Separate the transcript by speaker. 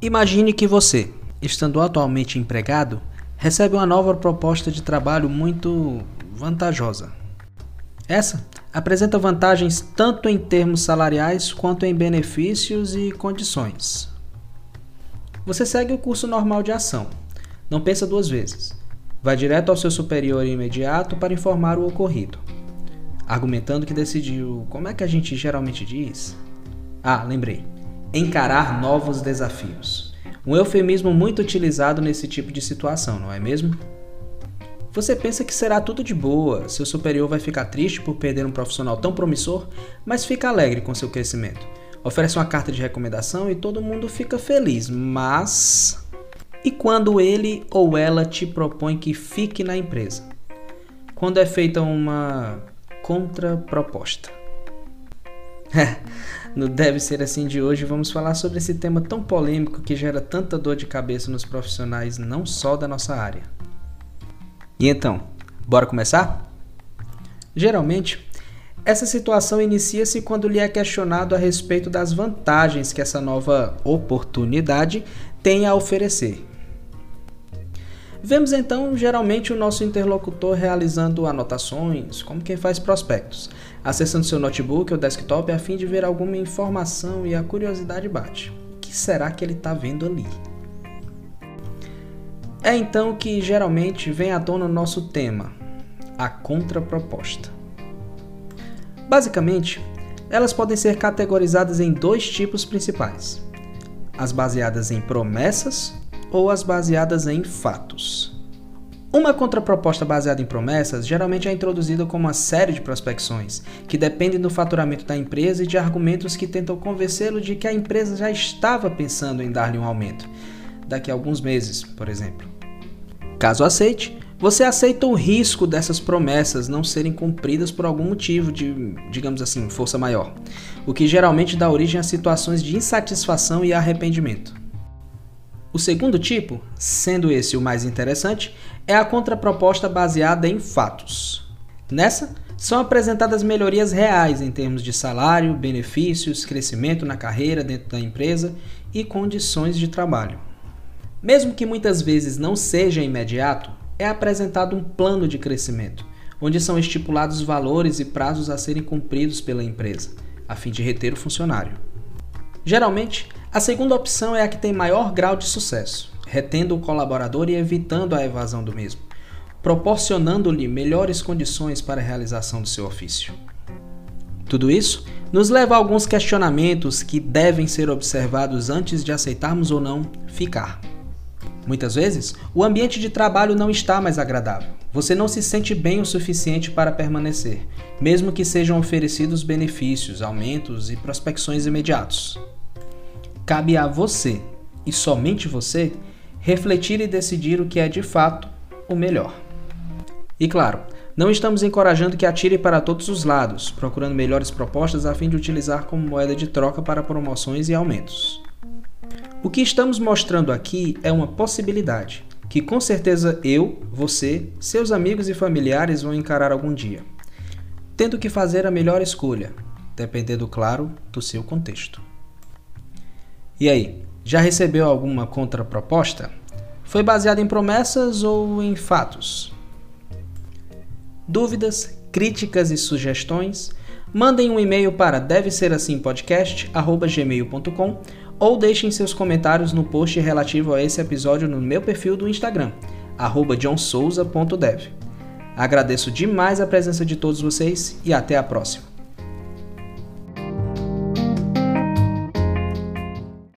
Speaker 1: Imagine que você, estando atualmente empregado, recebe uma nova proposta de trabalho muito vantajosa. Essa apresenta vantagens tanto em termos salariais quanto em benefícios e condições. Você segue o curso normal de ação. Não pensa duas vezes. Vai direto ao seu superior imediato para informar o ocorrido, argumentando que decidiu. Como é que a gente geralmente diz? Ah, lembrei encarar novos desafios. Um eufemismo muito utilizado nesse tipo de situação, não é mesmo? Você pensa que será tudo de boa, seu superior vai ficar triste por perder um profissional tão promissor, mas fica alegre com seu crescimento. Oferece uma carta de recomendação e todo mundo fica feliz, mas. E quando ele ou ela te propõe que fique na empresa? Quando é feita uma contraproposta? no Deve Ser Assim de hoje, vamos falar sobre esse tema tão polêmico que gera tanta dor de cabeça nos profissionais, não só da nossa área. E então, bora começar? Geralmente, essa situação inicia-se quando lhe é questionado a respeito das vantagens que essa nova oportunidade tem a oferecer. Vemos então geralmente o nosso interlocutor realizando anotações, como quem faz prospectos, acessando seu notebook ou desktop a fim de ver alguma informação e a curiosidade bate. O que será que ele está vendo ali? É então que geralmente vem à tona o nosso tema, a contraproposta. Basicamente, elas podem ser categorizadas em dois tipos principais: as baseadas em promessas ou as baseadas em fatos. Uma contraproposta baseada em promessas geralmente é introduzida como uma série de prospecções, que dependem do faturamento da empresa e de argumentos que tentam convencê-lo de que a empresa já estava pensando em dar-lhe um aumento, daqui a alguns meses, por exemplo. Caso aceite, você aceita o risco dessas promessas não serem cumpridas por algum motivo de, digamos assim, força maior, o que geralmente dá origem a situações de insatisfação e arrependimento. O segundo tipo, sendo esse o mais interessante, é a contraproposta baseada em fatos. Nessa, são apresentadas melhorias reais em termos de salário, benefícios, crescimento na carreira dentro da empresa e condições de trabalho. Mesmo que muitas vezes não seja imediato, é apresentado um plano de crescimento, onde são estipulados valores e prazos a serem cumpridos pela empresa, a fim de reter o funcionário. Geralmente, a segunda opção é a que tem maior grau de sucesso, retendo o colaborador e evitando a evasão do mesmo, proporcionando-lhe melhores condições para a realização do seu ofício. Tudo isso nos leva a alguns questionamentos que devem ser observados antes de aceitarmos ou não ficar. Muitas vezes, o ambiente de trabalho não está mais agradável. Você não se sente bem o suficiente para permanecer, mesmo que sejam oferecidos benefícios, aumentos e prospecções imediatos. Cabe a você, e somente você, refletir e decidir o que é de fato o melhor. E claro, não estamos encorajando que atire para todos os lados, procurando melhores propostas a fim de utilizar como moeda de troca para promoções e aumentos. O que estamos mostrando aqui é uma possibilidade, que com certeza eu, você, seus amigos e familiares vão encarar algum dia, tendo que fazer a melhor escolha, dependendo, claro, do seu contexto. E aí, já recebeu alguma contraproposta? Foi baseada em promessas ou em fatos? Dúvidas, críticas e sugestões? Mandem um e-mail para deve ser assim podcast@gmail.com ou deixem seus comentários no post relativo a esse episódio no meu perfil do Instagram @johnsouza.dev. Agradeço demais a presença de todos vocês e até a próxima.